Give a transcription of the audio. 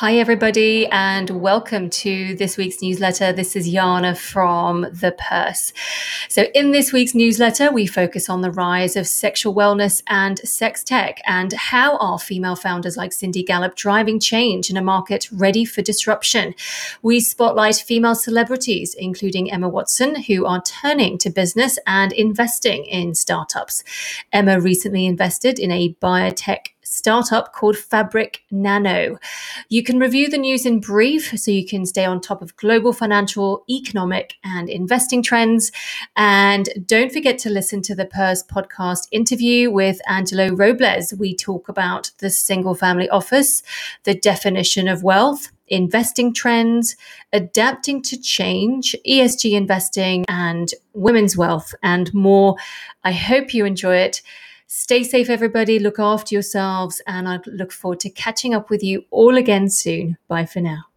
Hi, everybody, and welcome to this week's newsletter. This is Jana from The Purse. So, in this week's newsletter, we focus on the rise of sexual wellness and sex tech and how are female founders like Cindy Gallop driving change in a market ready for disruption. We spotlight female celebrities, including Emma Watson, who are turning to business and investing in startups. Emma recently invested in a biotech startup called FabricNano. You can review the news in brief so you can stay on top of global financial, economic, and investing trends. And don't forget to listen to the Purse podcast interview with Angelo Robles. We talk about the single family office, the definition of wealth investing trends, adapting to change, ESG investing, and women's wealth, and more. I hope you enjoy it. Stay safe, everybody. Look after yourselves. And I look forward to catching up with you all again soon. Bye for now.